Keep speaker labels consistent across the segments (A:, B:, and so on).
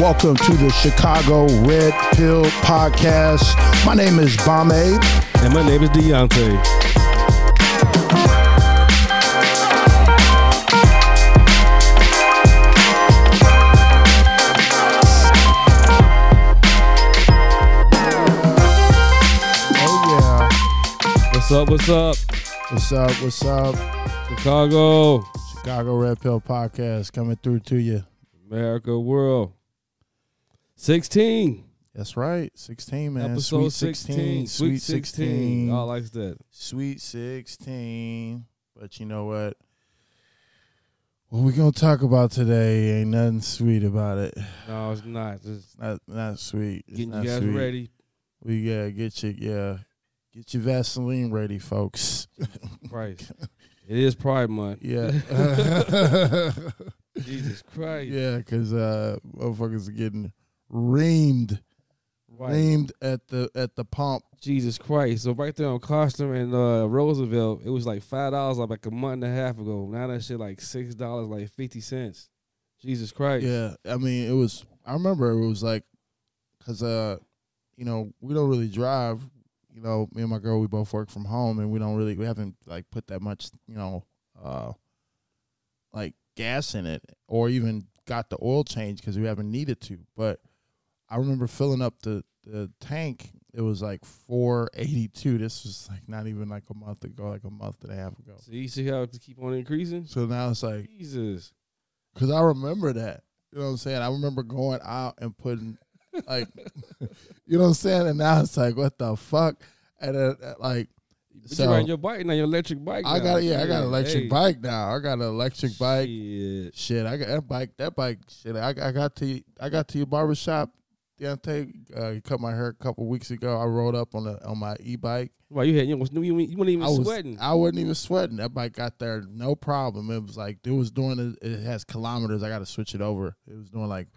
A: Welcome to the Chicago Red Pill Podcast. My name is Bomb Abe.
B: And my name is Deontay.
A: Oh yeah.
B: What's up? What's up?
A: What's up? What's up?
B: Chicago,
A: Chicago Red Pill Podcast coming through to you.
B: America, world. 16.
A: That's right. 16, man.
B: Episode
A: Sweet 16.
B: 16.
A: Sweet 16.
B: All like that.
A: Sweet 16. But you know what? What we gonna talk about today ain't nothing sweet about it.
B: No, it's not. It's
A: Not not sweet. It's
B: getting
A: not
B: you guys
A: sweet.
B: ready.
A: We gotta get you yeah. Get your Vaseline ready, folks.
B: Christ. it is Pride Month.
A: Yeah.
B: Jesus Christ.
A: yeah, because uh motherfuckers are getting reamed.
B: Right.
A: Reamed at the at the pump.
B: Jesus Christ. So right there on Kostner and uh, Roosevelt, it was like five dollars like a month and a half ago. Now that shit like six dollars, like fifty cents. Jesus Christ.
A: Yeah. I mean it was I remember it was like cause uh you know, we don't really drive. You know, me and my girl we both work from home and we don't really we haven't like put that much, you know, uh like gas in it or even got the oil change because we haven't needed to. But I remember filling up the, the tank. It was like four eighty two. This was like not even like a month ago, like a month and a half ago.
B: So you see how it keep on increasing?
A: So now it's like
B: Jesus.
A: because I remember that. You know what I'm saying? I remember going out and putting like, you know what I'm saying? And now it's like, what the fuck? And then, uh, like,
B: But
A: So-
B: you riding your bike now, your electric bike.
A: I
B: now.
A: got yeah, I got an electric
B: hey.
A: bike now. I got an electric bike.
B: Shit.
A: Shit, I got that bike. That bike. Shit, I, I got to I got to your barbershop. Deontay, uh, cut my hair a couple weeks ago. I rode up on the on my e bike.
B: Why you had you, was, you, you weren't even
A: I was
B: sweating.
A: I wasn't even sweating. That bike got there no problem. It was like it was doing it. It has kilometers. I got to switch it over. It was doing like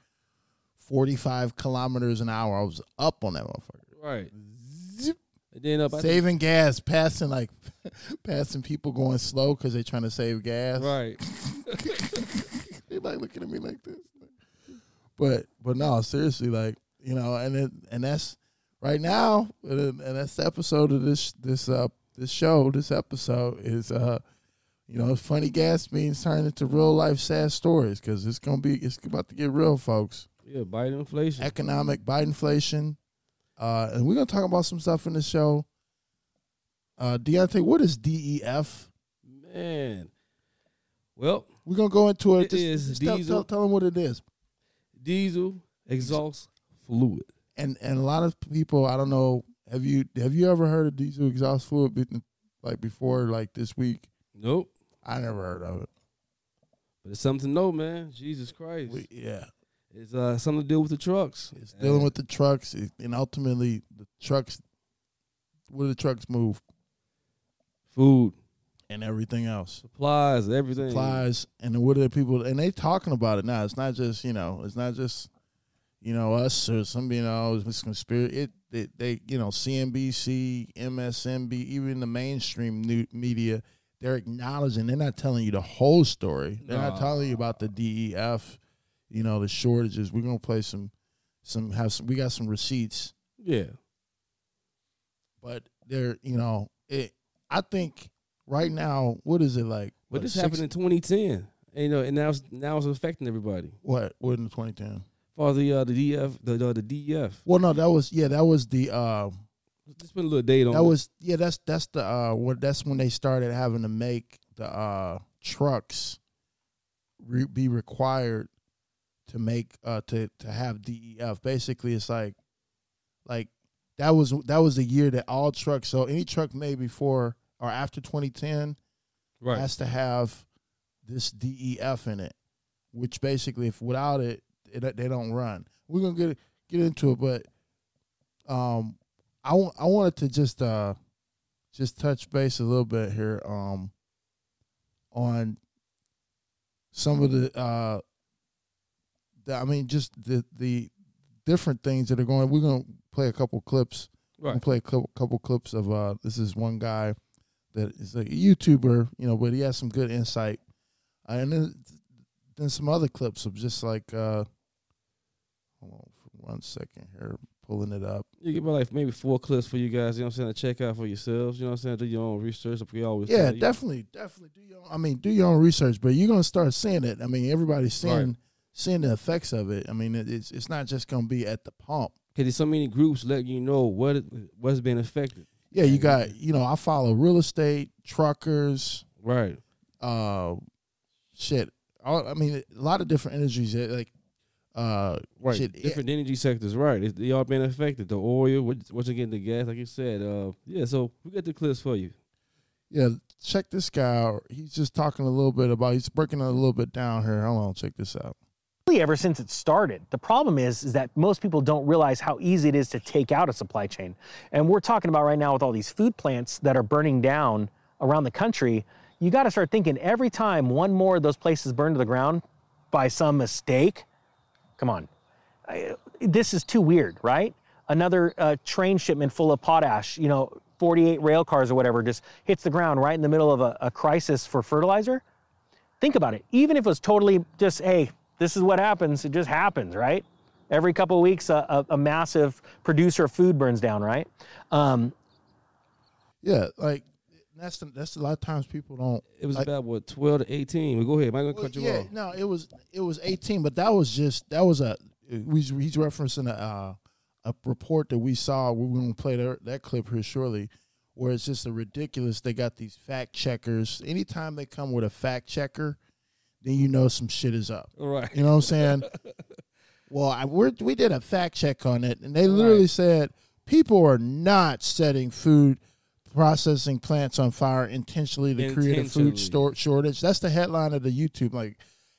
A: forty five kilometers an hour. I was up on that motherfucker.
B: right.
A: Zip.
B: And then up
A: Saving gas, passing like passing people going slow because they're trying to save gas.
B: Right.
A: they like looking at me like this. But but no, seriously, like you know, and it, and that's right now, and and that's the episode of this this uh this show. This episode is uh you know, funny gas means turning into real life sad stories because it's gonna be it's about to get real, folks.
B: Yeah, Biden inflation.
A: Economic by inflation, uh, and we're gonna talk about some stuff in the show. Uh, Deontay, what is DEF?
B: Man. Well,
A: We're gonna go into it.
B: It
A: Just-
B: is
A: tell,
B: diesel.
A: tell, tell them what it is.
B: diesel exhaust fluid.
A: and and a lot of people I don't know have you have you ever heard of diesel exhaust fluid be- like before like this week
B: Nope.
A: I never heard of it
B: But it's something to know, man. Jesus Christ.
A: We- yeah
B: It's uh something to deal with the trucks.
A: it's dealing with the trucks and ultimately the trucks where the trucks move
B: food,
A: and everything else
B: supplies, everything.
A: supplies and what are the people and they talking about it now it's not just you know it's not just you know us or some you know it's conspiracy it, it they you know CNBC MSNB even the mainstream new media they're acknowledging they're not telling you the whole story. They're not telling you about the DEF you know the shortages. We're gonna play some some have some we got some receipts.
B: Yeah.
A: but they're you know it I think right now what is it like?
B: But
A: what,
B: this
A: six-
B: happened in 2010. And, you know, and now it's, now it's affecting everybody.
A: what? What in 2010
B: For the uh, the DF, the the, the DEF.
A: Well, no, that was yeah, that was the uh,
B: Just put a little date on
A: that
B: it.
A: was yeah, that's that's the uh, what that's when they started having to make the uh trucks re- be required to make uh to to have DEF. Basically, it's like like that was that was the year that all trucks. So any truck made before or after 2010
B: right.
A: has to have this DEF in it, which basically, if without it, it they don't run. We're gonna get get into it, but um, I wa- I wanted to just uh just touch base a little bit here um on some of the uh the, I mean just the the different things that are going. We're gonna play a couple clips. We'll
B: right.
A: play a couple, couple clips of uh this is one guy that is a YouTuber, you know, but he has some good insight. Uh, and then then some other clips of just like uh Hold on for one second here, pulling it up.
B: You get about like maybe four clips for you guys. You know what I'm saying to check out for yourselves. You know what I'm saying do your own research. We always
A: Yeah, definitely, definitely do your. I mean, do your own research, but you're gonna start seeing it. I mean, everybody's seeing
B: Right.
A: seeing the effects of it. I mean, it's it's not just gonna be at the pump.
B: Cause there's so many groups letting you know what it- what's being affected.
A: Yeah, you got you know I follow real estate truckers,
B: Right.
A: uh, shit. All, I mean, a lot of different industries like, uh,
B: Right.
A: shit,
B: Different energy sectors. Right. It, they all been affected. The oil, what, what's again the gas, like you said. Uh, yeah. So we got the clips for you.
A: Yeah, check this guy out. He's just talking a little bit about. He's breaking it a little bit down here. Hold on, check this out.
C: really ever since it started. The problem is, is that most people don't realize how easy it is to take out a supply chain. And we're talking about right now with all these food plants that are burning down around the country. You got to start thinking every time one more of those places burn to the ground by some mistake. Come on, I- this is too weird, right? Another uh, train shipment full of potash, you know, 48 rail cars or whatever, just hits the ground right in the middle of a, a crisis for fertilizer think about it. Even if it was totally just, hey, this is what happens, it just happens, right? Every couple of weeks, a, a, a massive producer of food burns down, right? Um,
A: Yeah, like that's the, that's a lot of times people don't.
B: It was
A: like,
B: about what twelve to eighteen. Well, go ahead. Am I gonna
A: Well,
B: cut you
A: yeah,
B: off?
A: no, it was it was eighteen, but that was just that was a we he's referencing a uh, a report that we saw. We're going to play that, that clip here shortly, where it's just a ridiculous. They got these fact checkers. Anytime they come with a fact checker, then you know some shit is up.
B: Right.
A: You know what I'm saying? well, I, we're, we did a fact check on it, and they literally
B: Right.
A: said people are not setting food processing plants on fire intentionally to create a food store shortage. That's the headline of the YouTube. Like,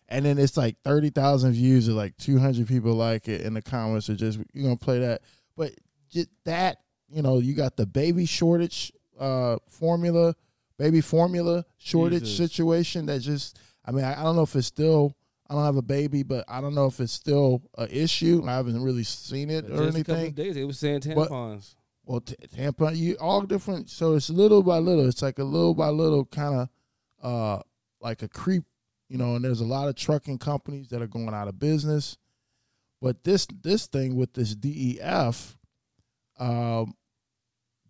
A: and then it's like thirty thousand views, and like two hundred people like it, and the comments are just you're gonna play that. But just that, you know, you got the baby shortage uh, formula, baby formula shortage
B: Jesus.
A: situation that just. I mean, I, I don't know if it's still. I don't have a baby, but I don't know if it's still an issue. I haven't really seen it or
B: a couple
A: anything.
B: days, they were saying
A: But-
B: tampons.
A: Well, t- Tampa, you all different. So it's little by little. It's like a little by little kind of uh like a creep, you know. And there's a lot of trucking companies that are going out of business. But this this thing with this DEF, um,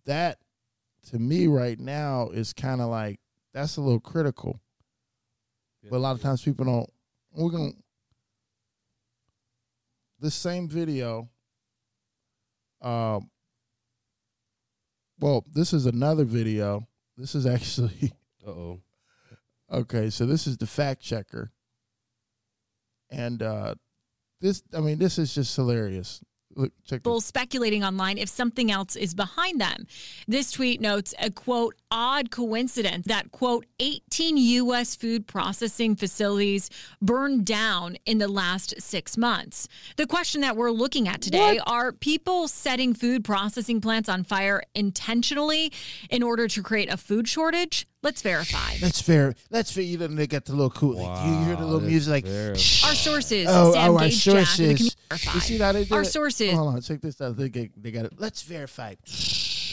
A: that to me right now is kind of like that's a little critical. But a lot of times people don't. We're gonna this same video. Um. Well, this is another video. This is actually
B: Uh oh.
A: okay. So this is the fact checker, and uh this. I mean, this is just hilarious. Look,
D: people
A: this.
D: speculating online if something else is behind them. This tweet notes a quote, odd coincidence that quote, 18 U.S. food processing facilities burned down in the last six months. The question that we're looking at today are people setting food processing plants on fire intentionally in order to create a food shortage? Let's verify.
A: That's fair. That's fair. You know, they get the little cool. like, you hear the little music like.
B: very-
D: Our sources,
A: Oh,
D: Sam
A: oh, our
D: Gage Jack, the
A: sources.
D: community verify.
A: You see that? they do
D: Our
A: it?
D: sources.
A: Hold on, check this out. They get, they got it. Let's verify.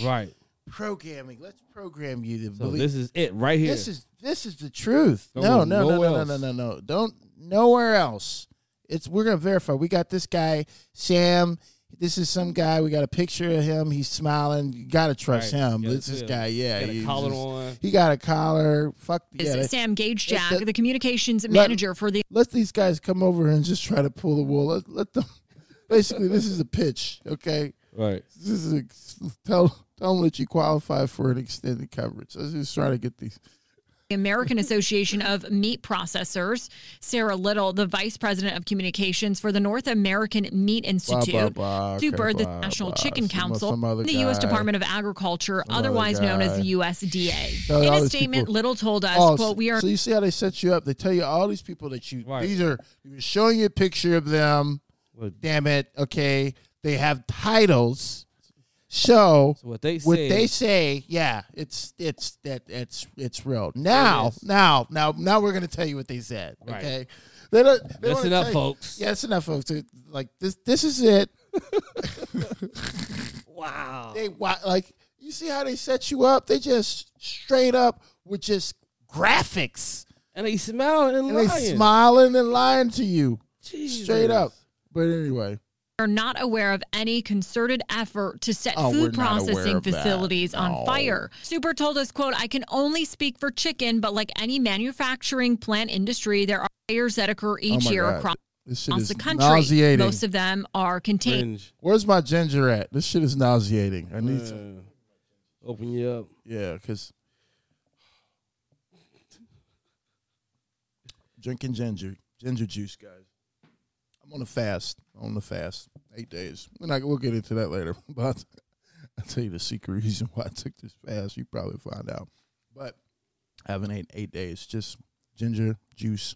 B: Right.
A: Programming. Let's program you to
B: So
A: believe.
B: this is it right here.
A: This is this is the truth.
B: Don't
A: No,
B: go
A: no, no, no,
B: nowhere
A: no,
B: else.
A: no, no, no. Don't nowhere else. It's we're gonna verify. We got this guy, Sam. This is some guy. We got a picture of him. He's smiling. You gotta trust
B: Right.
A: him.
B: Yeah,
A: This
B: that's
A: this guy. Yeah,
B: Got a
A: he
B: collar
A: just-
B: on.
A: He got a collar. Fuck
D: is
A: yeah. they-
D: Sam Gage
A: let
D: Jack,
A: the-
D: the communications
A: let-
D: manager for the
A: let these guys come over and just try to pull the wool. Let, let them. Basically, this is a pitch. Okay,
B: Right.
A: this is a tell tell them that you qualify for an extended coverage. Let's just try to get these.
D: American Association of Meat Processors. Sarah Little, the vice president of communications for the North American Meat Institute.
A: blah, okay,
D: Super, the National. Chicken Council,
A: some other
D: the U.S. Department of Agriculture,
A: Some
D: otherwise known as the USDA.
A: Tell
D: In a statement,
A: people-
D: Little told us,
A: Oh,
D: quote, we are
A: So you see how they set you up? They tell you all these people that you
B: Right.
A: these are you're showing you a picture of them.
B: Well,
A: Damn it. Okay. They have titles. So
B: so what they say.
A: what they say, yeah, it's it's that it's it's real. Now,
B: is.
A: now, now, now we're gonna tell you what they said.
B: Right.
A: Okay. They don't, they
B: Listen
A: wanna
B: up,
A: tell you-
B: folks.
A: Yeah, it's enough, folks. Like this, this is it.
B: Wow.
A: They like you see how they set you up. They just straight up with just graphics.
B: And they smiling and
A: and they
B: lying.
A: smiling and lying to you
B: Jesus.
A: straight up. But anyway,
D: are not aware of any concerted effort to set
A: Oh,
D: food
A: we're not aware
D: processing facilities on
A: No.
D: fire. Super told us, quote, I can only speak for chicken, but like any manufacturing plant industry, there are fires that occur each
A: Oh
D: year
A: God.
D: across
A: This shit is
D: the country.
A: nauseating.
D: Most of them are contained.
B: Cringe.
A: Where's my ginger at? This shit is nauseating. I need some.
B: Uh, open you up.
A: Yeah, because drinking ginger, ginger juice, guys. I'm on a fast. On the fast, eight days. And I, we'll get into that later. But I'll tell you the secret reason why I took this fast. You probably find out. But I haven't ate eight days. Just ginger juice,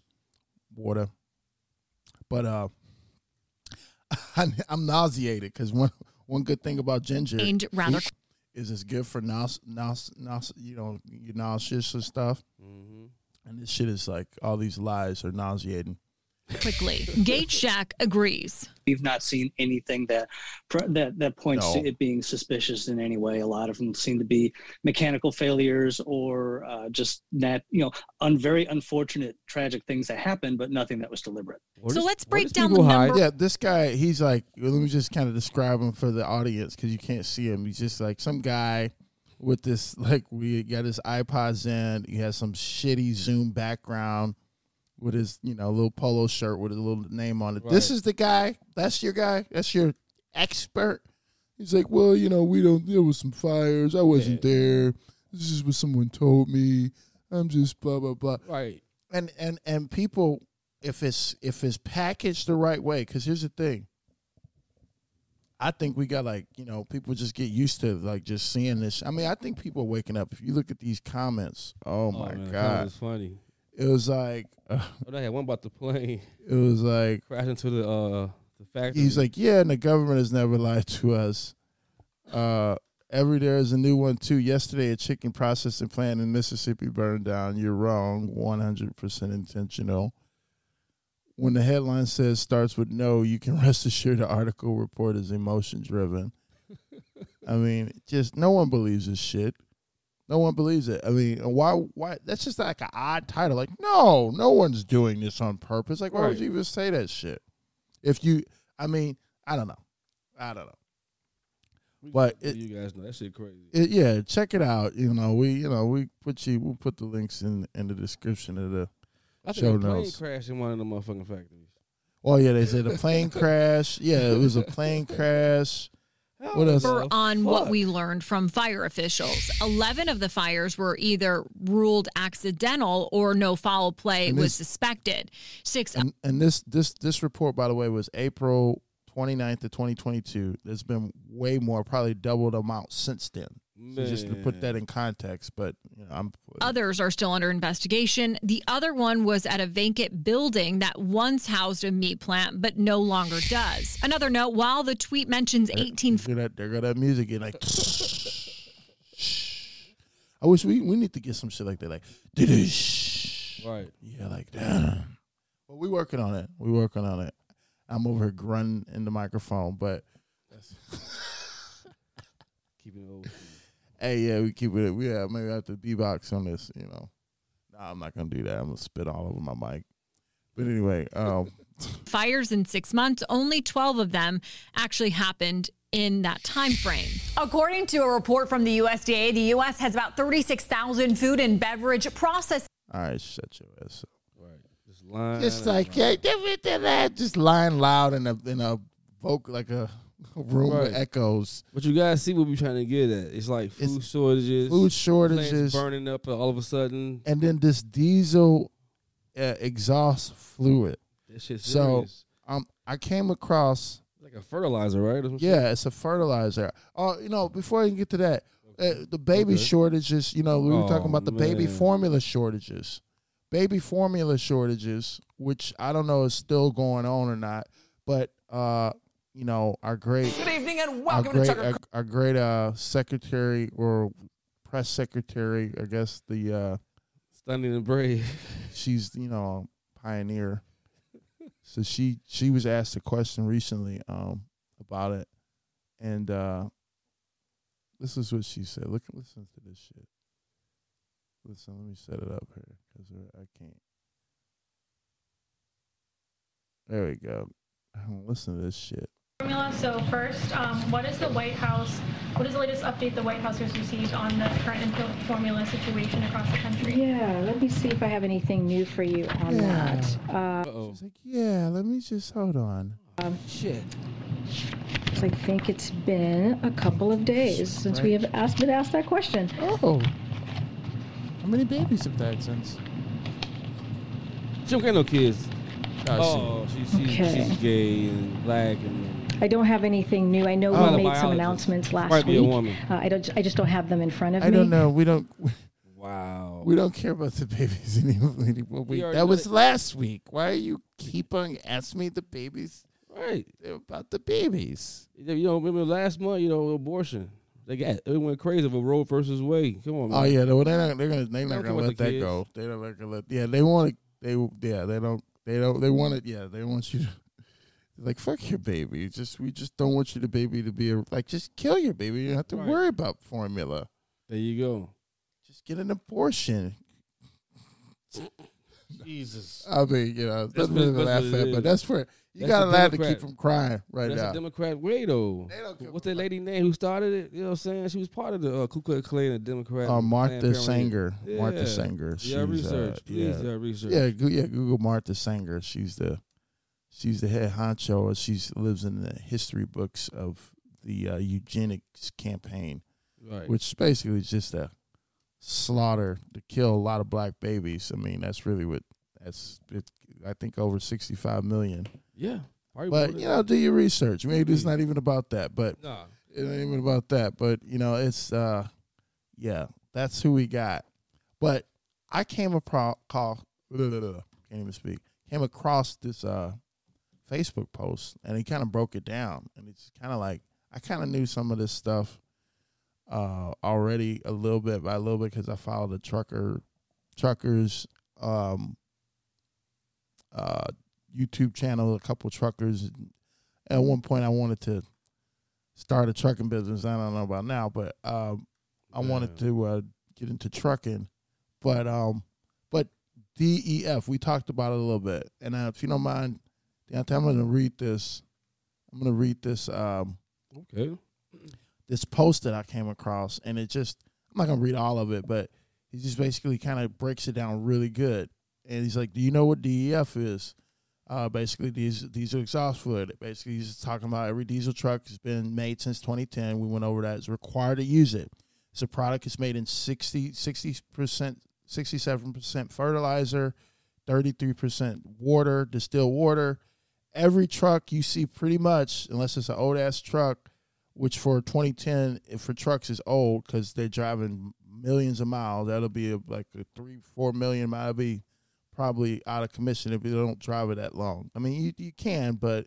A: water. But uh, I'm nauseated because one one good thing about ginger
D: rather
A: is it's good for naus, naus, naus, you know, your nauseous and stuff.
B: hmm
A: And this shit is like all these lies are nauseating.
D: Quickly. Gage Shack agrees.
E: We've not seen anything that that that points
A: No.
E: to it being suspicious in any way. A lot of them seem to be mechanical failures or uh, just that you know, un- very unfortunate, tragic things that happen, but nothing that was deliberate.
D: So let's break down the
B: hide?
D: number-
A: Yeah, this guy, he's like, let me just kind of describe him for the audience because you can't see him. He's just like some guy with this, like, we got his iPods in. He has some shitty Zoom background with his, you know, little polo shirt with a little name on it. This is the guy. That's your guy. That's your expert. He's like, well, you know, we don't. There was some fires. I wasn't there. This is what someone told me. I'm just blah blah blah.
B: Right.
A: And and and people, if it's if it's packaged the right way, because here's the thing. I think we got like you know people just get used to like just seeing this. I mean, I think people are waking up. If you look at these comments, oh, oh my
B: man,
A: god,
B: it's funny.
A: It was like uh,
B: Oh, they had one about the plane
A: it was like
B: crash into the uh the factory.
A: he's like, yeah, and the government has never lied to us. Uh, every day is a new one too. Yesterday, a chicken processing plant in Mississippi burned down. You're wrong, one hundred percent intentional. When the headline says starts with no, you can rest assured the article report is emotion driven. I mean, just no one believes this shit. No one believes it. I mean, why? Why? That's just like an odd title. Like, no, no one's doing this on purpose. Like, why would you even say that shit? If you, I mean, I don't know. I don't know.
B: We
A: but it-
B: you guys know that shit crazy.
A: It, yeah, check it out. You know, we, you know, we put you, we'll put the links in in the description of the.
B: I
A: show
B: a plane
A: notes.
B: crashed in one of the motherfucking factories.
A: Oh yeah, they said a plane crash. Yeah, it was a plane crash. What else?
D: For on what
B: fuck?
D: we learned from fire officials. 11 of the fires were either ruled accidental or no foul play
A: And
D: was
A: this-
D: suspected. Six
A: And and this this this report, by the way, was April 29th to 2022. There's been way more, probably double the amount since then. So just to put that in context, but you know, I'm
D: Others are still under investigation. The other one was at a vacant building that once housed a meat plant, but no longer does. Another note while the tweet mentions 18
A: Hear that? There go that music and like. I wish we we need to get some shit like that, like.
B: Right.
A: Yeah, like damn. Well, we working on it. We working on it. I'm over here grunting in the microphone, but
B: Keeping it old.
A: hey, yeah, we keep it. We yeah, maybe I have to beatbox on this. You know, nah, I'm not gonna do that. I'm gonna spit all over my mic. But anyway, um,
D: fires in six months, only 12 of them actually happened in that time frame.
F: According to a report from the USDA, the U.S. has about 36,000 food and beverage processing
A: all right, shut your ass up.
B: Right. Just lying.
A: Just like yeah, that. Just lying loud in a in a vocal like a, room with echoes.
B: But you guys see what we're trying to get at. It's like food
A: It's
B: shortages,
A: Food shortages,
B: burning up all of a sudden.
A: and then this diesel uh, exhaust fluid. So-. Um, I came across
B: like a fertilizer, right?
A: Yeah, it's a fertilizer. Oh, you know, before I get to that, uh, the baby
B: Okay.
A: shortages. You know, we were
B: Oh,
A: talking about the baby formula shortages, baby formula shortages, which I don't know is still going on or not. But uh, you know, our great,
F: Good evening and
A: our
F: welcome
A: great,
F: to Tucker.
A: our, our great uh, secretary or press secretary, I guess the uh,
B: Stunning and brave.
A: she's you know a pioneer. So she she was asked a question recently um about it, and uh this is what she said. Look, listen to this shit. Listen, let me set it up here because I can't. There we go. I listen to this shit.
F: Formula
G: So first, um, what is the White House? What is the latest update the White House has received on the current infant formula situation across the country?
H: Yeah, let me see if I have anything new for you on
A: Yeah.
H: that. Uh,
B: Uh-oh.
A: It's like, yeah, let me just hold on.
B: Um, Shit.
H: I think it's been a couple of days since we have asked, been asked that question.
A: Oh. How many babies have died since?
B: She don't got no kids.
A: Oh,
B: Oh, she, she's,
H: Okay.
B: she's gay and black and
H: I don't have anything new. I know
B: I'm
H: we
B: a
H: made some announcements last
B: Might be a
H: week.
B: woman.
H: Uh, I don't. I just don't have them in front of
A: I
H: me.
A: I don't know. We don't.
B: wow.
A: We don't care about the babies anymore. anymore. We- that was
B: that-
A: last week. Why are you keep on asking me the babies
B: Right.
A: about the babies?
B: You know, remember last month, you know, abortion. They got it went crazy for Roe versus Wade. Come on, oh, man.
A: Oh yeah, no, they're not. They're gonna. They're
B: don't
A: gonna let that
B: kids.
A: go. They're not gonna let. Yeah, they want to. They yeah. They don't. They don't. They want it. Yeah, they want you to. Like fuck your baby. Just we just don't want you the baby to be a, like just kill your baby. You don't have to
B: Right.
A: worry about formula.
B: There you go.
A: Just get an abortion.
B: Jesus.
A: I mean, you know,
B: That's
A: nothing to laugh at, but that's for you
B: That's
A: got to laugh to keep from crying right
B: That's
A: now.
B: a Democrat way though. What's that lady name who started it? You know what I'm saying? She was part of the uh, Ku Klux Klan, the Democrat.
A: Uh, Martha Sanger.
B: Yeah.
A: Martha Sanger.
B: Yeah, research.
A: uh,
B: Please,
A: yeah.
B: research.
A: Yeah, go, yeah, Google Martha Sanger. She's the she's the head honcho. She lives in the history books of the uh, eugenics campaign,
B: Right.
A: which basically is just a slaughter to kill a lot of black babies. I mean, that's really what that's. It, I think over sixty five million.
B: Yeah.
A: But you know, do your research. Maybe it's not even about that, but.
B: Nah.
A: it ain't even about that. But you know, it's uh, yeah, that's who we got. But I came across call can't even speak. Came across this uh Facebook post and he kind of broke it down, and it's kind of like I kind of knew some of this stuff uh already a little bit by a little bit because I followed the trucker truckers um uh YouTube channel, a couple truckers. At one point, I wanted to start a trucking business. I don't know about now, but um, I wanted to uh, get into trucking. But um, but DEF, we talked about it a little bit, and uh, if you don't mind, Deontay, I'm going to read this. I'm going to read this um,
B: Okay.
A: this post that I came across, and it just I'm not gonna read all of it, but he just basically kind of breaks it down really good. And he's like, "Do you know what DEF is?" Uh, basically, these diesel exhaust fluid. Basically, he's talking about every diesel truck has been made since 2010. We went over that. It's required to use it. It's a product that's made in 60 percent, 67 percent fertilizer, 33 percent water, distilled water. Every truck you see, pretty much, unless it's an old ass truck, which for 2010 if for trucks is old because they're driving millions of miles. That'll be like a three, four million mile. Be probably out of commission if you don't drive it that long. I mean, you you can, but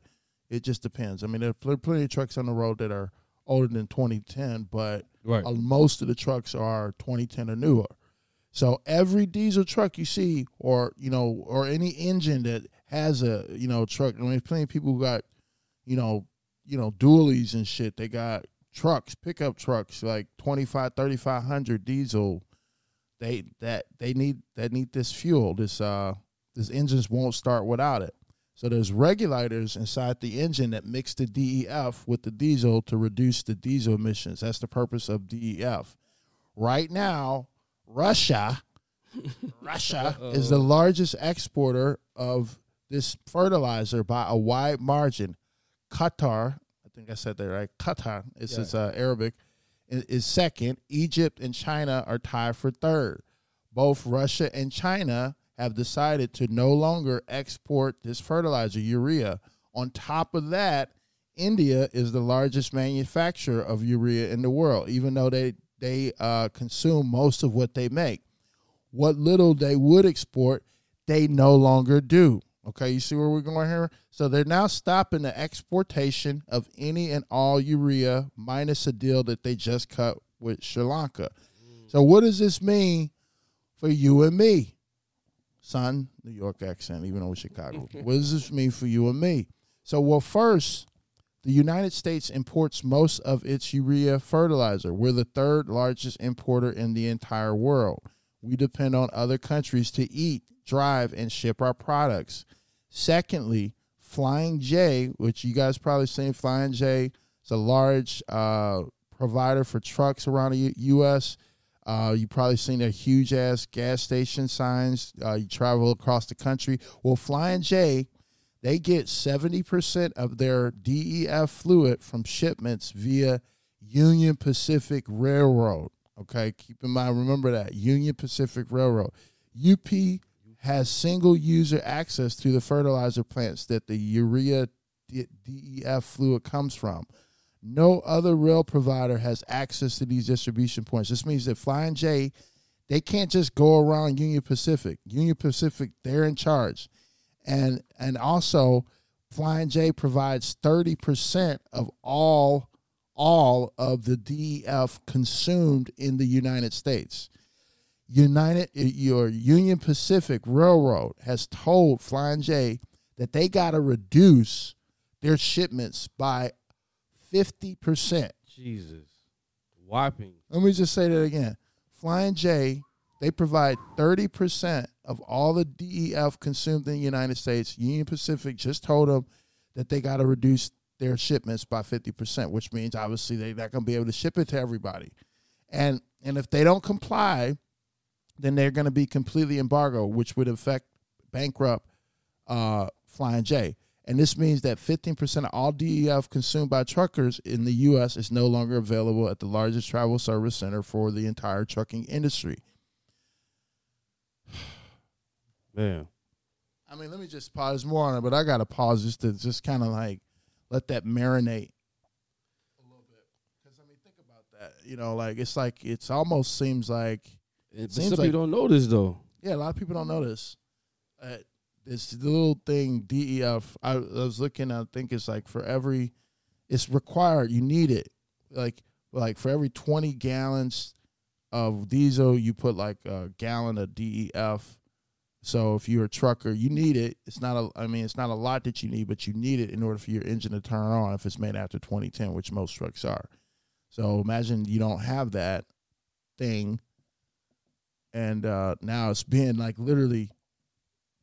A: it just depends. I mean, there are plenty of trucks on the road that are older than 2010, but
B: Right.
A: most of the trucks are 2010 or newer. So every diesel truck you see, or you know, or any engine that has a you know truck. I mean, there's plenty of people who got you know, you know, dualies and shit. They got trucks, pickup trucks, like 25, 3500 diesel. They that they need that need this fuel. This uh this engines won't start without it. So there's regulators inside the engine that mix the DEF with the diesel to reduce the diesel emissions. That's the purpose of DEF. Right now, Russia Russia is the largest exporter of this fertilizer by a wide margin. Qatar, I think I said that right. Qatar, it's, it's uh, Arabic, is second. Egypt and China are tied for third. Both Russia and China have decided to no longer export this fertilizer, urea. On top of that, India is the largest manufacturer of urea in the world, even though they they uh, consume most of what they make. What little they would export, they no longer do. Okay, you see where we're going here? So they're now stopping the exportation of any and all urea, minus a deal that they just cut with Sri Lanka. Mm. So what does this mean for you and me? Son, New York accent, even though it's Chicago. what does this mean for you and me? So, well, first, the United States imports most of its urea fertilizer. We're the third largest importer in the entire world. We depend on other countries to eat, drive, and ship our products. Secondly, Flying J, which you guys probably seen. Flying J is a large uh, provider for trucks around the U- U.S. Uh, you probably seen their huge ass gas station signs. Uh, you travel across the country. Well, Flying J, they get 70% of their DEF fluid from shipments via Union Pacific Railroad. Okay, keep in mind, remember that Union Pacific Railroad. UP has single user access to the fertilizer plants that the urea DEF fluid comes from. No other rail provider has access to these distribution points. This means that Flying J, they can't just go around Union Pacific. Union Pacific, they're in charge. And and also Flying J provides 30% of all all of the DEF consumed in the United States. United your Union Pacific Railroad has told Flying J that they got to reduce their shipments by 50%.
B: Jesus. Whopping.
A: Let me just say that again. Flying J, they provide 30% of all the DEF consumed in the United States. Union Pacific just told them that they got to reduce their shipments by 50%, which means obviously they're not going to be able to ship it to everybody. And and if they don't comply, then they're going to be completely embargoed, which would affect bankrupt uh, Flying J. And this means that 15% of all DEF consumed by truckers in the U.S. is no longer available at the largest travel service center for the entire trucking industry.
B: Man.
A: I mean, let me just pause more on it, but I got to pause just to just kind of like let that marinate a little bit. Because, I mean, think about that. You know, like it's like, it's almost seems like,
B: It,
A: Seems
B: some
A: like-
B: people don't know this though.
A: yeah, a lot of people don't know this. Uh, this little thing DEF. I, I was looking. I think it's like for every, it's required. You need it. Like like for every twenty gallons of diesel, you put like a gallon of DEF. So if you're a trucker, you need it. It's not a. I mean, it's not a lot that you need, but you need it in order for your engine to turn on if it's made after 2010, which most trucks are. So imagine you don't have that thing and uh, now it's being like literally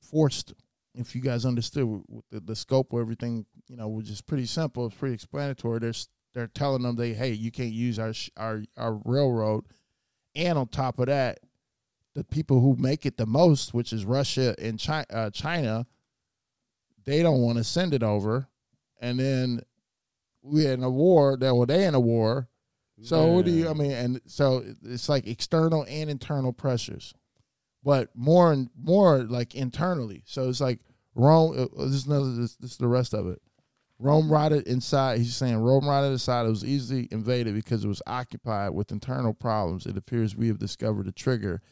A: forced. If you guys understood the, the scope of everything, you know, which is pretty simple, it's pretty explanatory. They're they're telling them they, hey, you can't use our our our railroad, and on top of that, the people who make it the most, which is Russia and China, uh, China they don't want to send it over, and then we're in a war. That well, they in a war. So what do you? I mean, and so it's like external and internal pressures, but more and more like internally. So it's like Rome. uh, This is another. This, this is the rest of it. Rome rotted inside. He's saying Rome rotted inside. It was easily invaded because it was occupied with internal problems. It appears we have discovered a trigger,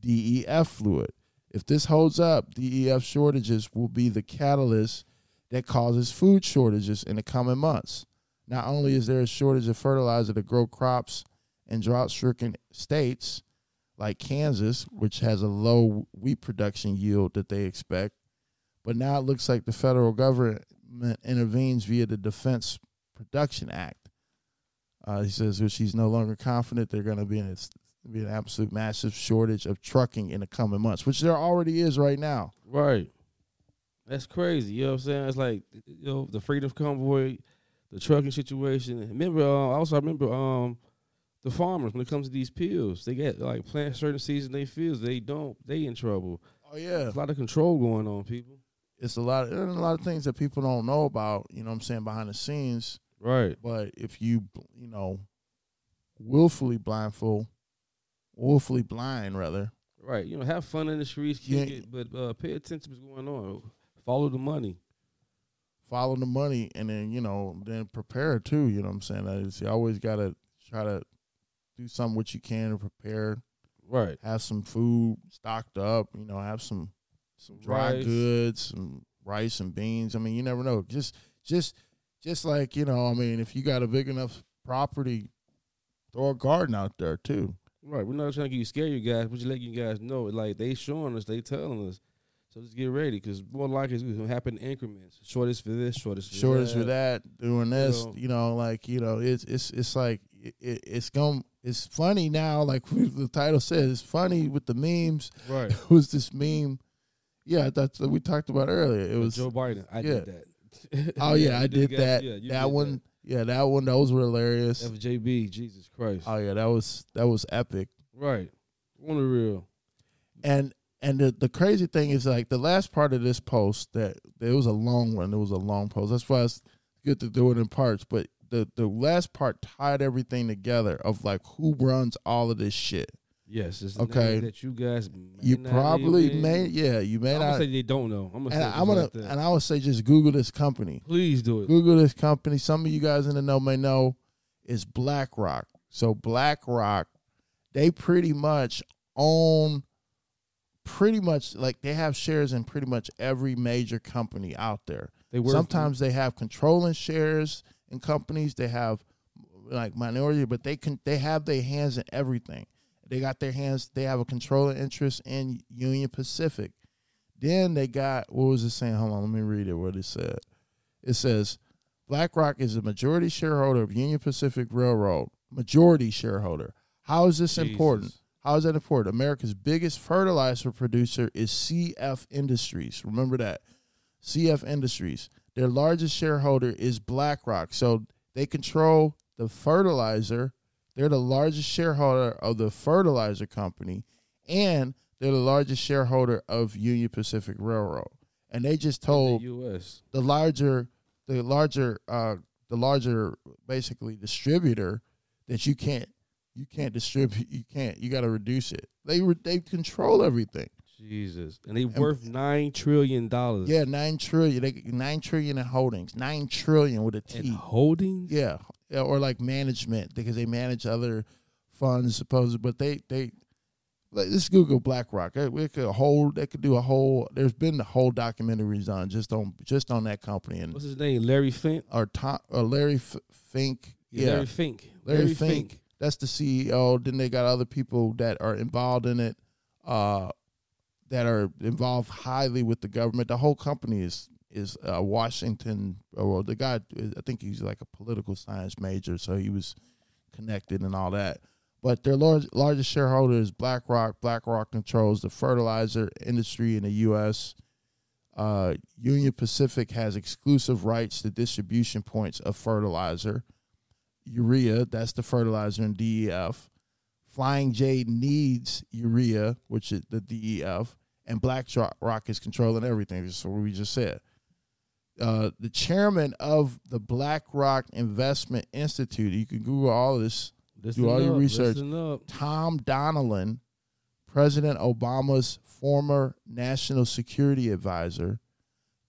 A: DEF fluid. If this holds up, DEF shortages will be the catalyst that causes food shortages in the coming months. Not only is there a shortage of fertilizer to grow crops in drought stricken states like Kansas, which has a low wheat production yield that they expect, but now it looks like the federal government intervenes via the Defense Production Act. Uh, he says, which he's no longer confident they're going to be in it's be an absolute massive shortage of trucking in the coming months, which there already is right now.
B: Right. That's crazy. You know what I'm saying? It's like you know the freedom convoy, the trucking situation. Remember, uh, also I remember um the farmers when it comes to these pills, they get like plant certain seeds in their fields. They don't. They in trouble.
A: Oh yeah,
B: There's a lot of control going on, people.
A: it's a lot. Of, a lot of things that people don't know about. You know, what I'm saying behind the scenes.
B: Right.
A: But if you, you know, willfully blindfold, willfully blind rather,
B: Right. You know, have fun in the streets,
A: Yeah.
B: it, but uh, pay attention to what's going on. Follow the money.
A: Follow the money, and then you know, then prepare too. You know what I'm saying? That is, you always gotta try to do something what you can to prepare.
B: Right.
A: Have some food stocked up. You know, have some some dry
B: Rice.
A: goods, some rice and beans. I mean, you never know. Just just just like you know, I mean, if you got a big enough property, throw a garden out there too.
B: Right. We're not trying to get you scared, you guys. We're just letting you guys know. Like they showing us, they telling us. So just get ready, because more likely it's gonna happen in increments. Shortest for this, shortest for
A: shortest
B: that.
A: for that, doing this,
B: know.
A: you know, like you know, it's it's it's like it, it, it's going it's funny now, like the title says, it's funny with the memes.
B: Right.
A: It was this meme, yeah, that's what we talked about earlier. It was
B: Joe Biden. I
A: yeah.
B: did that.
A: Oh yeah, I
B: you
A: did that.
B: yeah,
A: that
B: did
A: one, yeah, that one. Those were hilarious.
B: FJB, Jesus Christ.
A: Oh yeah, that was that was epic.
B: right. On the real.
A: And and the the crazy thing is like the last part of this post that it was a long one. It was a long post. That's why it's good to do it in parts. But the the last part tied everything together of like who runs all of this shit.
B: Yes,
A: Okay.
B: that you guys may
A: You probably may, yeah, you may
B: I'm
A: not.
B: say they don't know. I'm gonna
A: And
B: say
A: I'm gonna
B: like
A: and I would say just Google this company.
B: please do it.
A: Google this company. Some of you guys in the know may know is BlackRock. So BlackRock, they pretty much own pretty much like they have shares in pretty much every major company out there.
B: They work
A: Sometimes they have controlling shares in companies. They have like minority, but they can they have their hands in everything. They got their hands. They have a controlling interest in Union Pacific. Then they got what was it saying? Hold on, let me read it. What it said. It says BlackRock is a majority shareholder of Union Pacific Railroad. Majority shareholder. How is this important? How is that important? America's biggest fertilizer producer is CF Industries. Remember that. CF Industries. Their largest shareholder is BlackRock. So they control the fertilizer. They're the largest shareholder of the fertilizer company, and they're the largest shareholder of Union Pacific Railroad. And they just told
B: the U.S.
A: the larger the larger uh the larger basically distributor that you can't you can't distribute you can't you got to reduce it they re- they control everything
B: Jesus, and they worth nine trillion dollars.
A: yeah 9 trillion they 9 trillion in holdings 9 trillion with a T.
B: and holdings.
A: yeah yeah or like management because they manage other funds supposedly but they they like let's Google BlackRock. They- We could hold. They could do a whole. There's been a whole documentaries on just on just on that company and
B: What's his name? Larry Fink.
A: or Tom or Larry F- Fink. Yeah,
B: Larry Fink.
A: Larry, Fink. That's the CEO. Then they got other people that are involved in it, uh, that are involved highly with the government. The whole company is is uh, Washington. Or the guy, I think he's like a political science major, so he was connected and all that. But their large, largest shareholder is BlackRock. BlackRock controls the fertilizer industry in the U.S. Uh, Union Pacific has exclusive rights to distribution points of fertilizer. Urea, that's the fertilizer in DEF. Flying J needs urea, which is the DEF, and BlackRock is controlling everything. That's what we just said. Uh, the chairman of the BlackRock Investment Institute, you can Google all this,
B: Listen
A: do all your research. Tom Donilon, President Obama's former national security advisor.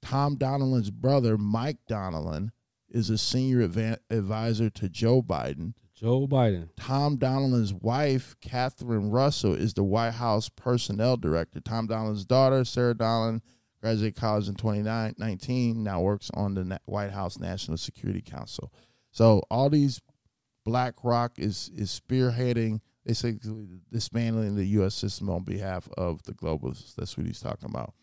A: Tom Donilon's brother, Mike Donilon, is a senior advisor to Joe Biden.
B: Joe Biden.
A: Tom Donilon's wife, Catherine Russell, is the White House personnel director. Tom Donilon's daughter, Sarah Donilon, graduated college in 2019, now works on the Na- White House National Security Council. So all these BlackRock is is spearheading basically dismantling the U.S. system on behalf of the globalists. That's what he's talking about.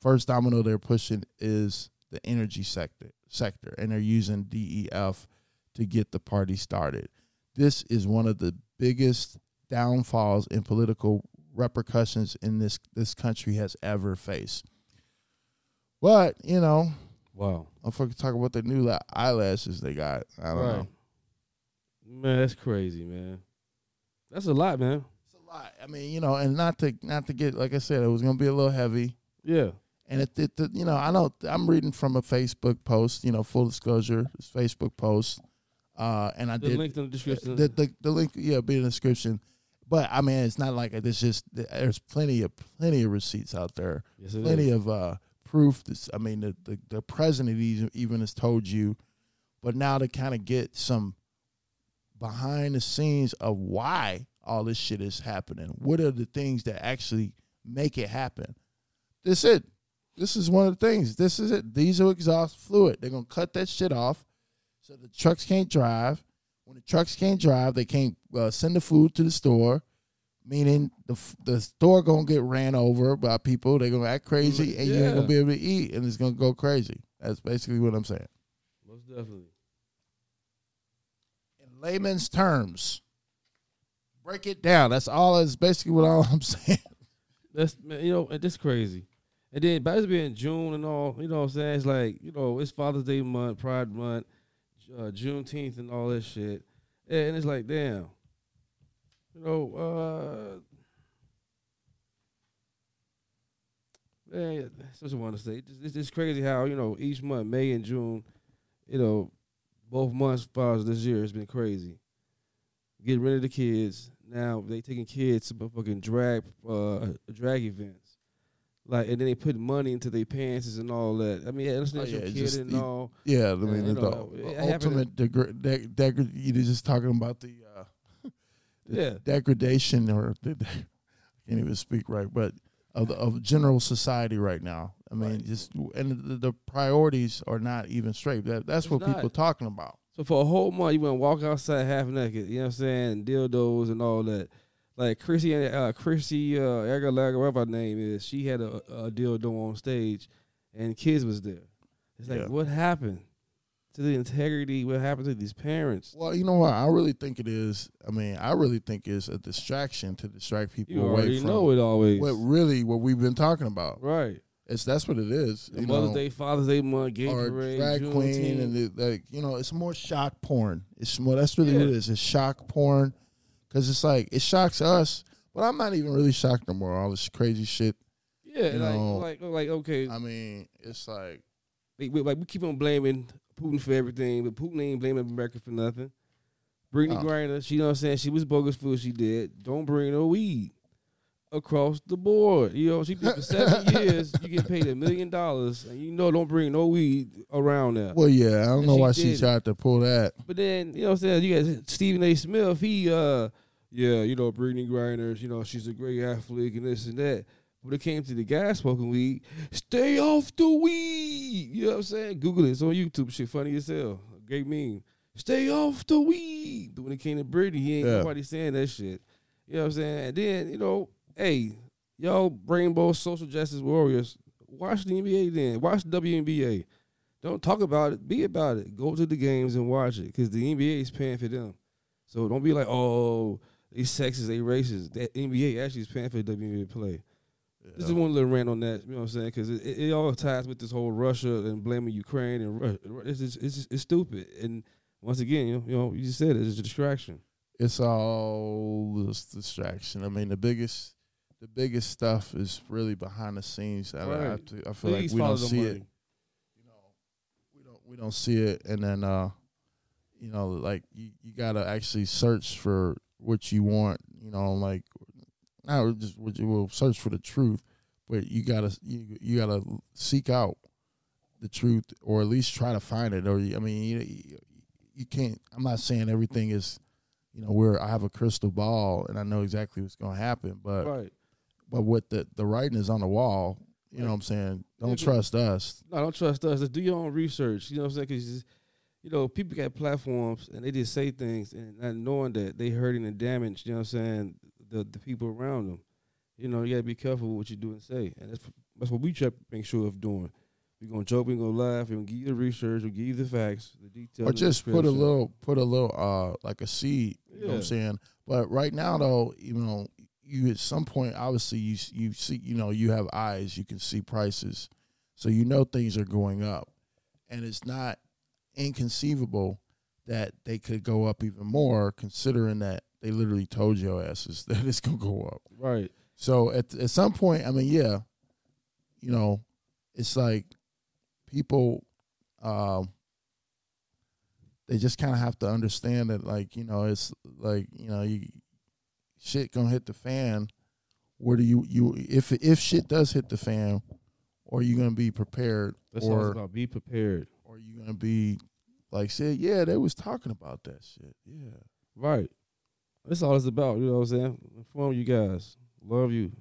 A: First domino they're pushing is the energy sector sector, and they're using DEF to get the party started. This is one of the biggest downfalls and political repercussions in this this country has ever faced. But you know,
B: Wow.
A: I'm fucking talking about the new eyelashes they got. I don't
B: Right.
A: know.
B: Man, that's crazy, man. That's a lot, man.
A: It's a lot. I mean, you know, and not to not to get like I said, it was gonna be a little heavy.
B: Yeah.
A: And it, it, it- you know, I know I'm reading from a Facebook post. You know, full disclosure, it's Facebook post. Uh, and I
B: The
A: did
B: link in the description.
A: The, the the link, yeah, be in the description. But I mean, it's not like it's just there's plenty of plenty of receipts out there,
B: Yes,
A: plenty
B: is.
A: of uh, proof. This, I mean, the, the the president even has told you, but now to kind of get some behind the scenes of why all this shit is happening. What are the things that actually make it happen? This it. This is one of the things. This is it. Diesel exhaust fluid. They're gonna cut that shit off, so the trucks can't drive. When the trucks can't drive, they can't uh, send the food to the store. Meaning the the store gonna get ran over by people. They're gonna act crazy, and you ain't gonna be able to eat, and it's gonna go crazy. That's basically what I'm saying.
B: Most definitely.
A: In layman's terms, break it down. That's all. That's basically what all I'm saying.
B: That's man, you know, and that's crazy. And then by this being June and all, you know what I'm saying? It's like, you know, it's Father's Day month, Pride month, uh, Juneteenth and all that shit. And it's like, damn. You know, uh man, that's what I want to say. It's, it's, it's crazy how, you know, each month, May and June, you know, both months far as this year it's been crazy. Getting rid of the kids. Now they taking kids to fucking drag uh drag events. Like and then they put money into their pants and all that. I mean, understand
A: Oh,
B: your
A: yeah,
B: kid
A: just
B: and all.
A: Yeah, I mean
B: you
A: the,
B: know,
A: the
B: it happened
A: ultimate degra- deg- deg- you're just talking about the, uh, the
B: Yeah.
A: degradation or the, I can't even speak right, but of the, of general society right now. I mean,
B: Right.
A: just and the, the priorities are not even straight. That that's
B: It's
A: what
B: not.
A: people talking about.
B: So for a whole month, you went walk outside half naked. You know what I'm saying? Dildos and all that. Like Chrissy, uh, Chrissy uh, Aguilera, whatever her name is, she had a, a dildo on stage, and kids was there. It's like,
A: Yeah.
B: what happened to the integrity? What happened to these parents?
A: Well, you know what? I really think it is. I mean, I really think it's a distraction to distract people
B: You
A: away from
B: know it always,
A: what really what we've been talking about.
B: right?
A: It's that's what it is.
B: The
A: you
B: Mother's
A: know,
B: Day, Father's Day month, gay parade,
A: drag queen,
B: Juneteenth.
A: and it, like you know, it's more shock porn. It's more. That's really what it
B: Yeah.
A: is. It's shock porn because it's like it shocks us, but I'm not even really shocked no more. All this crazy shit.
B: yeah,
A: you
B: like,
A: know,
B: like, like, okay,
A: I mean, it's like
B: we, we- like we keep on blaming Putin for everything, but Putin ain't blaming America for nothing. Brittney
A: Oh.
B: Griner, she know what I'm saying, she was bogus for what she did. Don't bring no weed across the board. You know, she did for seven years. You get paid a million dollars, and you know don't bring no weed around there.
A: well, yeah. I don't
B: And
A: know
B: she
A: why she tried to pull that.
B: But then, you know what I'm saying? You got Stephen A. Smith, he uh yeah, you know, Brittney Griner, you know, she's a great athlete and this and that. When it came to the gas smoking weed, stay off the weed. You know what I'm saying? Google it. It's on YouTube. Shit funny as hell. Great meme. Stay off the weed. But when it came to Brittney, he ain't
A: Yeah.
B: nobody saying that shit. You know what I'm saying? And then, you know, hey, y'all rainbow social justice warriors, watch the NBA then. Watch the WNBA. Don't talk about it. Be about it. Go to the games and watch it because the NBA is paying for them. So don't be like, oh, they sexist, they racist. That NBA actually is paying for the WNBA to play. This is one little rant on that. You know what I'm saying? Because it, it, it all ties with this whole Russia and blaming Ukraine and Russia. It's just, it's just, it's stupid. And once again, you know, you know, you just said it, it's a distraction.
A: It's all this distraction. I mean, the biggest, the biggest stuff is really behind the scenes. I, I,
B: Right.
A: have to- I feel
B: Please
A: like we don't see
B: money.
A: it. we don't we don't see it and then uh you know like you, you gotta actually search for what you want you know like not just what you will search for the truth but you gotta you, you gotta seek out the truth or at least try to find it or i mean you, you, you can't i'm not saying everything is you know where i have a crystal ball and i know exactly what's going to happen but
B: Right.
A: But with the the writing is on the wall you know what i'm saying don't
B: Yeah,
A: trust us
B: No, don't trust us. Just do your own research. You know what I'm saying? Because you know people got platforms and they just say things and not knowing that they hurting and damage. You know what I'm saying? The the people around them. You know you gotta be careful with what you do and say, and that's that's what we try to make sure of doing. We're gonna joke, we're gonna laugh, we're gonna give you the research, we'll give you the facts, the details,
A: or just put a little put a little uh like a seed you know what i'm saying but right now though you know you at some point obviously you you see you know you have eyes you can see prices. So you know things are going up. And it's not inconceivable that they could go up even more considering that they literally told your asses that it's gonna go up.
B: Right.
A: so at at some point, I mean, yeah, you know, it's like people, um, they just kind of have to understand that, like, you know, it's like, you know, you shit gonna hit the fan. Where do you you if if shit does hit the fan, or you gonna be prepared,
B: That's all it's
A: or
B: about. Be prepared.
A: or you gonna be like, say, yeah, they was talking about that shit, yeah.
B: Right. That's all it's about. You know what I'm saying? Inform you guys. Love you.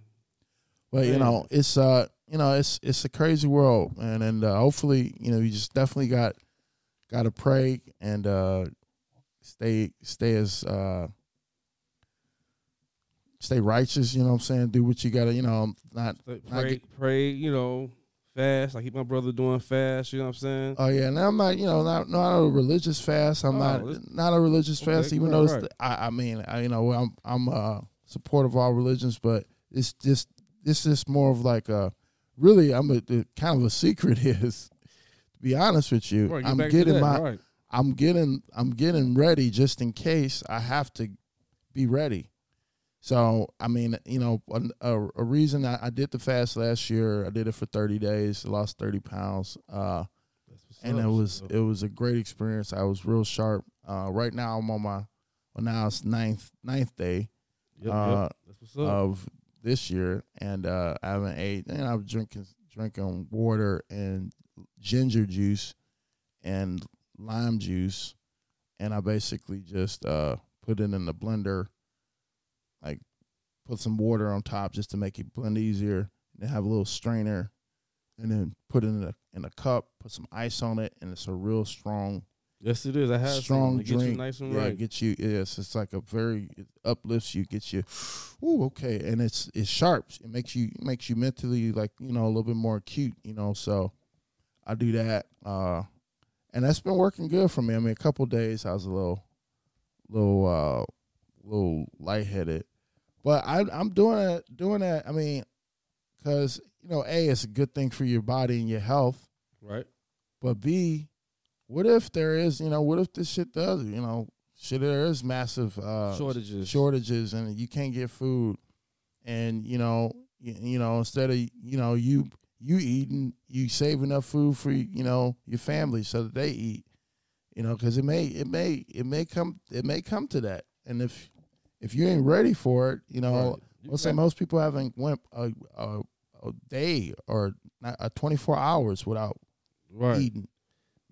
A: But you know, it's uh, you know, it's it's a crazy world, man, and uh, hopefully, you know, you just definitely got got to pray and uh, stay stay as uh, stay righteous. You know what I'm saying? Do what you got to, you know, not.
B: Like,
A: not
B: Pray,
A: get-
B: pray, you know, fast. I keep my brother doing fast. You know what I'm saying?
A: Oh yeah, now I'm not, you know, not not a religious fast. I'm
B: Oh,
A: not not a religious
B: okay,
A: fast, even though it's
B: right.
A: the- I, I mean, I, you know, I'm I'm uh supportive of all religions, but it's just this is more of like a really, I'm a, the kind of a secret is, to be honest with you,
B: Right,
A: I'm getting my,
B: right.
A: I'm getting, I'm getting ready just in case I have to be ready. So I mean, you know, a, a, reason I, I did the fast last year, I did it for 30 days, lost 30 pounds, uh, and it was it was a great experience. I was real sharp. Uh, right now, I'm on my, well, now it's ninth ninth day
B: Yep,
A: uh,
B: yep. That's what's up.
A: of this year, and uh, I haven't ate. And I'm drinking drinking water and ginger juice and lime juice, and I basically just uh, put it in the blender, like put some water on top just to make it blend easier, and have a little strainer, and then put it in a in a cup, put some ice on it, and it's a real strong
B: yes, it is. I have
A: strong
B: some. It gets
A: drink.
B: you nice and
A: yeah,
B: right.
A: get you. Yes, it's like a very it uplifts you, gets you. Ooh, okay, and it's it's sharp. It makes you makes you mentally like you know a little bit more acute. You know, so I do that, uh, and that's been working good for me. I mean, a couple days I was a little, little, uh, little lightheaded, but I I'm doing it doing that. I mean, because you know, a it's a good thing for your body and your health.
B: right.
A: But B, what if there is, you know, what if this shit does, you know, shit there is massive uh
B: Shortages.
A: shortages and you can't get food and you know, you, you know, instead of, you know, you you eating, you save enough food for, you know, your family so that they eat. You know, cuz it may it may it may come it may come to that. And if if you ain't ready for it, you know,
B: Right.
A: Let's say most people haven't went a, a, a day or not, a 24 hours without
B: Right.
A: eating.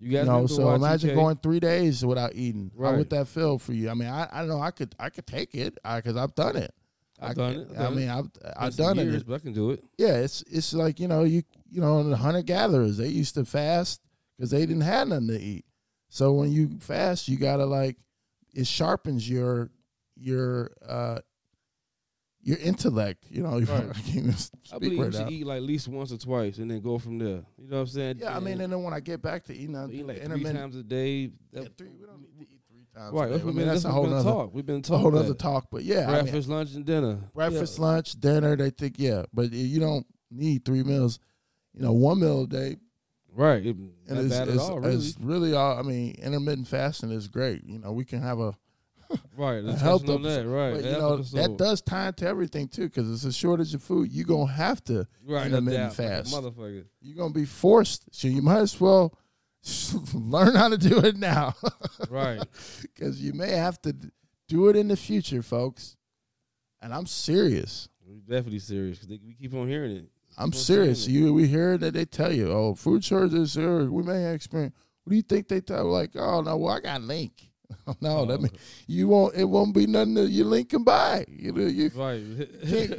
B: You
A: You
B: guys
A: know, so
B: Y2K?
A: imagine going three days without eating. How
B: Right.
A: would that feel for you? I mean, I, I don't know. I could I could take it because I've done it.
B: I've
A: I,
B: done it. I've
A: I mean. I've I've done
B: years,
A: it.
B: but I can do it.
A: Yeah, it's it's like you know you you know the hunter gatherers they used to fast because they didn't have nothing to eat. So when you fast, you gotta like it sharpens your your uh your intellect. You know,
B: Right.
A: I can't even
B: I believe
A: right
B: you should
A: now.
B: eat like at least once or twice and then go from there. You know what I'm saying?
A: Yeah, I mean, and then when I get back to eating, uh,
B: eat like three
A: intermittent,
B: times a day.
A: yeah, three, we don't need to eat three times.
B: right.
A: a day. I mean, that's
B: that's
A: a whole nother
B: talk. We've been
A: a whole other talk. But yeah, I mean,
B: breakfast, lunch, and dinner.
A: breakfast, lunch, dinner. They think yeah, but you don't need three meals. You know, one meal a day,
B: Right. It,
A: and
B: not
A: it's,
B: bad
A: it's,
B: at all. Really.
A: it's really all. I mean, intermittent fasting is great. You know, we can have a,
B: right. Let's
A: health
B: on that. Right.
A: but you know
B: episode.
A: that does tie into everything too, because it's a shortage of food. You are gonna have to
B: right.
A: intermittent
B: doubt, like
A: fast.
B: motherfucker.
A: You're gonna be forced. So you might as well learn how to do it now,
B: Right.
A: because you may have to do it in the future, folks. And I'm serious.
B: We're definitely serious because we keep on hearing it.
A: I'm serious. You we hear that they tell you, oh, food shortages here. We may experience. What do you think they tell? Like, oh no, well I got link. no,
B: Oh,
A: that mean uh, you won't. It won't be nothing that you link can buy. You know, you.
B: Right.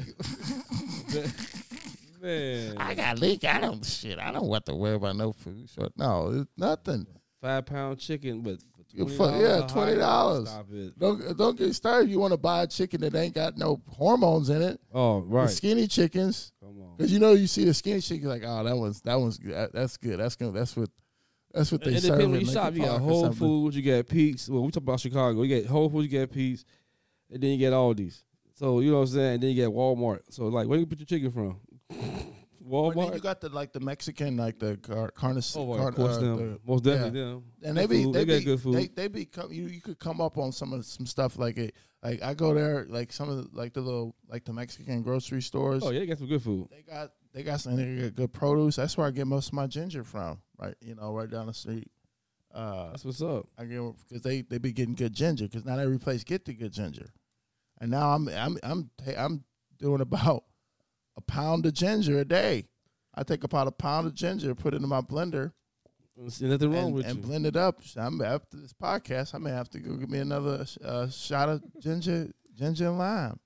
B: Man.
A: I got leak. I don't shit. I don't want to worry about no food short. No, it's nothing.
B: Five pound chicken,
A: You
B: $20
A: yeah, $20.
B: hot- Stop it.
A: Don't don't get started. You want to buy a chicken that ain't got no hormones in it.
B: Oh,
A: The
B: right.
A: skinny chickens.
B: Come on.
A: Because you know you see the skinny chicken like, oh, that one's that one's. That's good. That's good. That's what that's what they
B: And it
A: serve.
B: depends where you shop. You got Whole. Foods, you got Pete's. Well, we talk about Chicago. You get Whole Foods, you get Pete's, and then you get Aldi's. So you know what I'm saying. And then you get Walmart. So like, where you get your chicken from?
A: But then
B: Walmart.
A: you got the like the Mexican like the car, carne,
B: oh,
A: car-
B: of course,
A: uh,
B: them.
A: the-
B: Most definitely them.
A: and they
B: Good
A: be
B: food.
A: they,
B: They got
A: be
B: good food.
A: They they be come, you you could come up on some of some stuff like it like I go there like some of the, like the little like the Mexican grocery stores.
B: Oh yeah, they got some good food.
A: They got they got some they got good produce. That's where I get most of my ginger from. Right, you know, right down the street. Uh,
B: That's what's up.
A: I get because they they be getting good ginger because not every place get the good ginger, and now I'm I'm I'm I'm doing about a pound of ginger a day. I take about a pound of ginger, put it in my blender,
B: There's nothing wrong
A: and,
B: with
A: and
B: you.
A: blend it up. I'm after this podcast, I may have to go get me another uh, shot of ginger ginger and lime.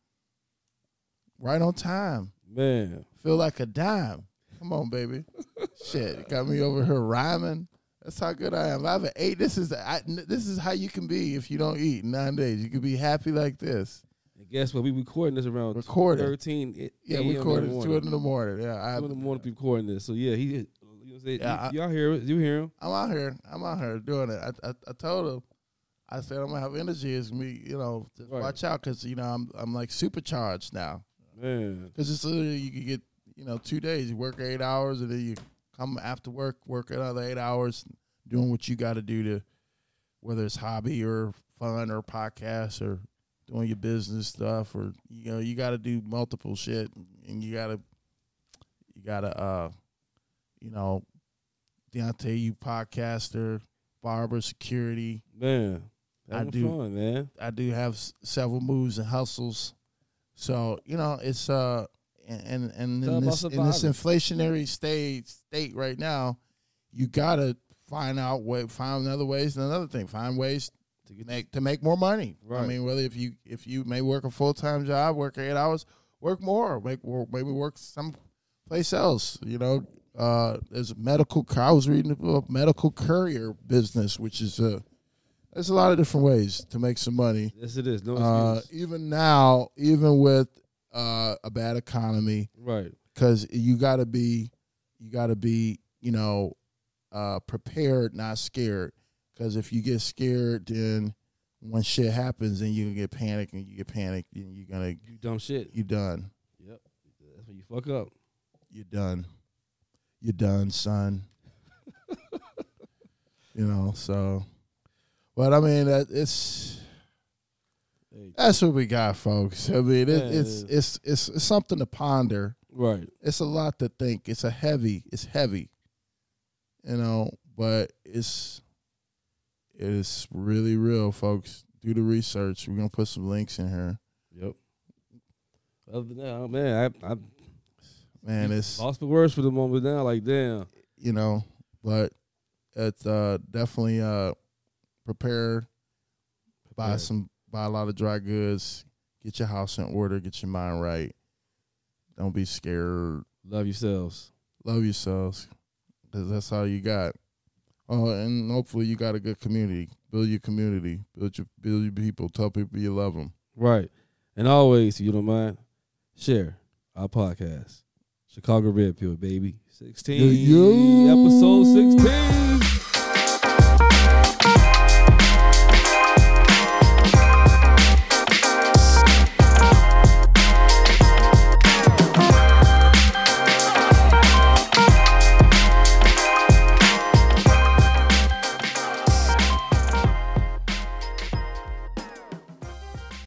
A: Right on time.
B: Man,
A: Feel like a dime. Come on, baby. Shit, got me over here rhyming. That's how good I am. I haven't ate. This is I, this is how you can be if you don't eat in nine days. You can be happy like this.
B: and guess what? We recording this around
A: Recording.
B: thirteen. i-
A: Yeah, we recorded two in the morning. Yeah, I,
B: Two in the morning. We recording this. So yeah, he. You know, say,
A: Yeah,
B: you, all hear it? You hear him?
A: I'm out here. I'm out here doing it. I, I, I told him. I said I'm gonna have energy. It's me, you know.
B: Right.
A: watch out, cause you know I'm I'm like supercharged now.
B: Man,
A: Cause it's literally you can get you know two days. You work eight hours, and then you come after work, work another eight hours, doing what you got to do to, whether it's hobby or fun or podcast or doing your business stuff or you know you got to do multiple shit, and you gotta you gotta uh you know Deontay, you podcaster, barber, security.
B: Man,
A: I do.
B: fun, man.
A: I do have s- several moves and hustles. So you know, it's uh, and and, in this in this inflationary state state right now, you gotta find out what find other ways and another thing, find ways
B: To
A: make to make more money. I mean, whether if you if you may work a full time job, work eight hours, work more, make maybe work some place else. You know, uh, there's a medical. I was reading about medical courier business, which is a there's a lot of different ways to make some money.
B: yes, it is. No
A: Uh, even now, even with uh, a bad economy,
B: right.
A: because you got to be, you got to be, you know, uh, prepared, not scared. Because if you get scared, then when shit happens, then you can get panicked, and you get panicked, and you're gonna,
B: You dumb shit.
A: you done,
B: Yep. That's when you fuck up.
A: You're done, You're done, son. you know, so, but I mean, it's. That's what we got, folks. I mean, it, it's, it's it's it's something to ponder.
B: right.
A: It's a lot to think. It's a heavy. It's heavy, you know. But it's it is really real, folks. Do the research. We're gonna put some links in here,
B: Yep. Other than that, oh, man, I, I
A: man. It's
B: lost for words for the moment now. Like, damn.
A: you know, but it's uh definitely uh prepare, buy some, buy a lot of dry goods, get your house in order, get your mind right. Don't be scared.
B: Love yourselves.
A: love yourselves because that's all you got. Oh, and hopefully you got a good community. Build your community. Build your build your people. Tell people you love them.
B: Right. And always, if you don't mind, share our podcast. Chicago Red Pill, baby. 16.
A: Yeah, yeah.
B: Episode 16.